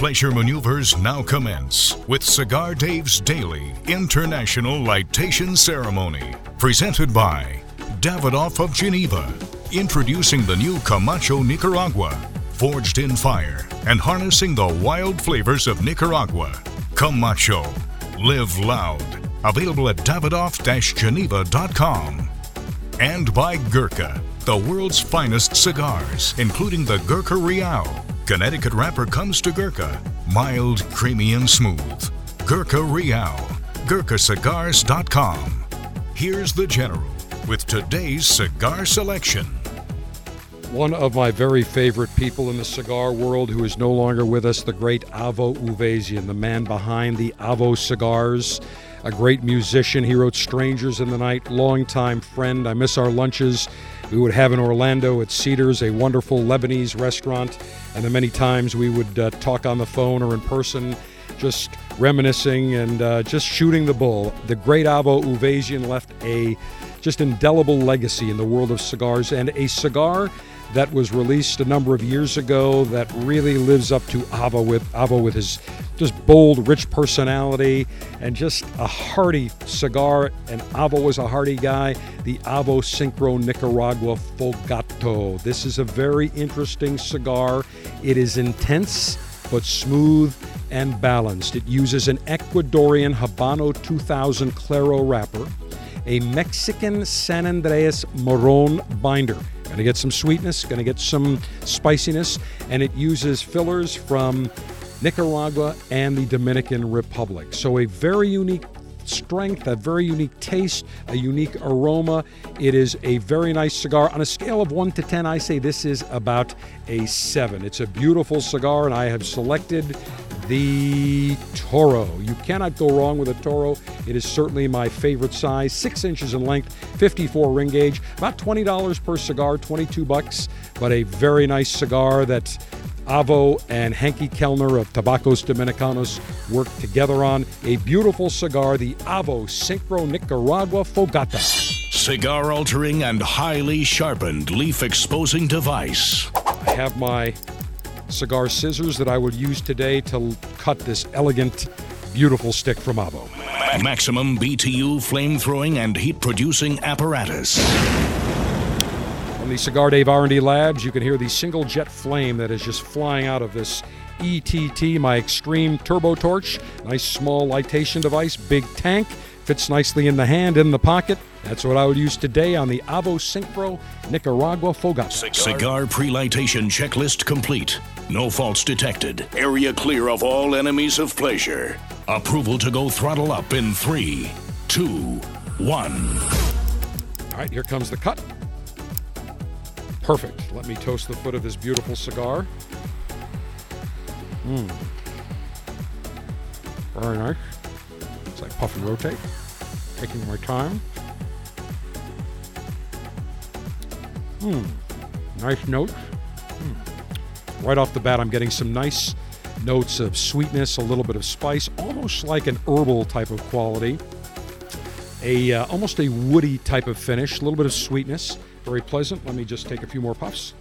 pleasure maneuvers now commence with Cigar Dave's daily international lightation ceremony. Presented by Davidoff of Geneva. Introducing the new Camacho Nicaragua, forged in fire and harnessing the wild flavors of Nicaragua. Camacho. Live loud. Available at davidoff-geneva.com. And by Gurkha, the world's finest cigars, including the Gurkha Real. Connecticut wrapper comes to Gurkha, mild, creamy, and smooth. Gurkha Real. GurkhaCigars.com. Here's the General with today's cigar selection. One of my very favorite people in the cigar world who is no longer with us, the great Avo Uvezian, the man behind the Avo cigars, a great musician. He wrote Strangers in the Night, longtime friend. I miss our lunches we would have in Orlando at Cedars, a wonderful Lebanese restaurant, and the many times we would uh, talk on the phone or in person, just reminiscing and uh, just shooting the bull. The great Avo Uvezian left a just indelible legacy in the world of cigars and a cigar that was released a number of years ago that really lives up to Avo with Avo with his just bold, rich personality and just a hearty cigar. And Avo was a hearty guy. The Avo Syncro Nicaragua Fogata. This is a very interesting cigar. It is intense but smooth and balanced. It uses an Ecuadorian Habano 2000 Claro wrapper, a Mexican San Andreas Moron binder Going to get some sweetness, going to get some spiciness, and it uses fillers from Nicaragua and the Dominican Republic. So, a very unique strength, a very unique taste, a unique aroma. It is a very nice cigar. On a scale of 1 to 10, I say this is about a 7. It's a beautiful cigar, and I have selected the Toro. You cannot go wrong with a Toro. It is certainly my favorite size, six inches in length, 54 ring gauge, about $20 per cigar, 22 bucks, but a very nice cigar that Avo and Henke Kelner of Tabacos Dominicanos worked together on. A beautiful cigar, the Avo Syncro Nicaragua Fogata. Cigar altering and highly sharpened leaf exposing device. I have my cigar scissors that I will use today to cut this elegant, beautiful stick from Avo. Maximum BTU flame throwing and heat producing apparatus. On the Cigar Dave R&D Labs, you can hear the single jet flame that is just flying out of this ETT, my Extreme Turbo Torch. Nice small lightation device, big tank, fits nicely in the hand, in the pocket. That's what I would use today on the Avo Syncro Nicaragua Fogata. Cigar, Cigar pre-lightation checklist complete. No faults detected. Area clear of all enemies of pleasure. Approval to go throttle up in three, two, one. All right, here comes the cut. Perfect. Let me toast the foot of this beautiful cigar. Mmm. Very nice. It's like puff and rotate. Taking my time. Hmm. Nice notes. Mm. Right off the bat, I'm getting some nice notes of sweetness, a little bit of spice, almost like an herbal type of quality. A uh, almost a woody type of finish, a little bit of sweetness, very pleasant. Let me just take a few more puffs.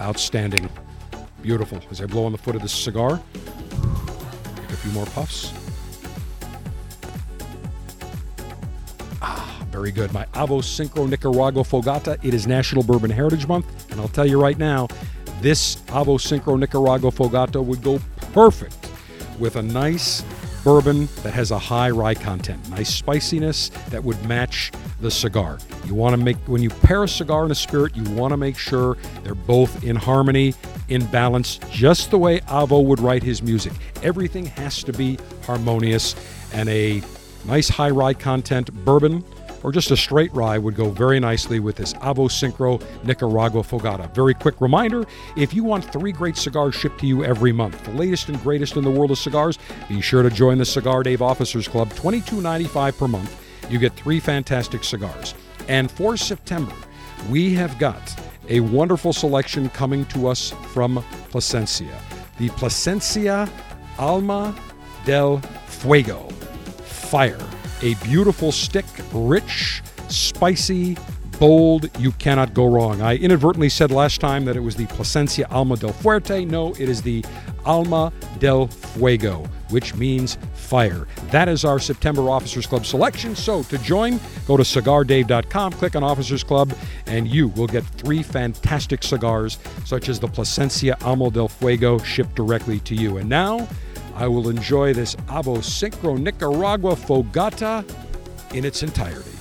Outstanding, beautiful. As I blow on the foot of this cigar, take a few more puffs. Very good. My Avo Syncro Nicaragua Fogata. It is National Bourbon Heritage Month, and I'll tell you right now, this Avo Syncro Nicaragua Fogata would go perfect with a nice bourbon that has a high rye content, nice spiciness that would match the cigar. You want to make when you pair a cigar and a spirit, you want to make sure they're both in harmony, in balance, just the way Avo would write his music. Everything has to be harmonious and a nice high rye content bourbon or just a straight rye would go very nicely with this Avo Syncro Nicaragua Fogata. Very quick reminder if you want three great cigars shipped to you every month, the latest and greatest in the world of cigars, be sure to join the Cigar Dave Officers Club, $22.95 per month. You get three fantastic cigars. And for September, we have got a wonderful selection coming to us from Plasencia. The Plasencia Alma del Fuego. Fire a beautiful stick, rich, spicy, bold, you cannot go wrong. I inadvertently said last time that it was the Plasencia Alma del Fuerte. No, it is the Alma del Fuego, which means fire. That is our September Officers Club selection. So to join, go to cigardave.com, click on Officers Club, and you will get three fantastic cigars, such as the Plasencia Alma del Fuego, shipped directly to you. And now, I will enjoy this Avo Syncro Nicaragua Fogata in its entirety.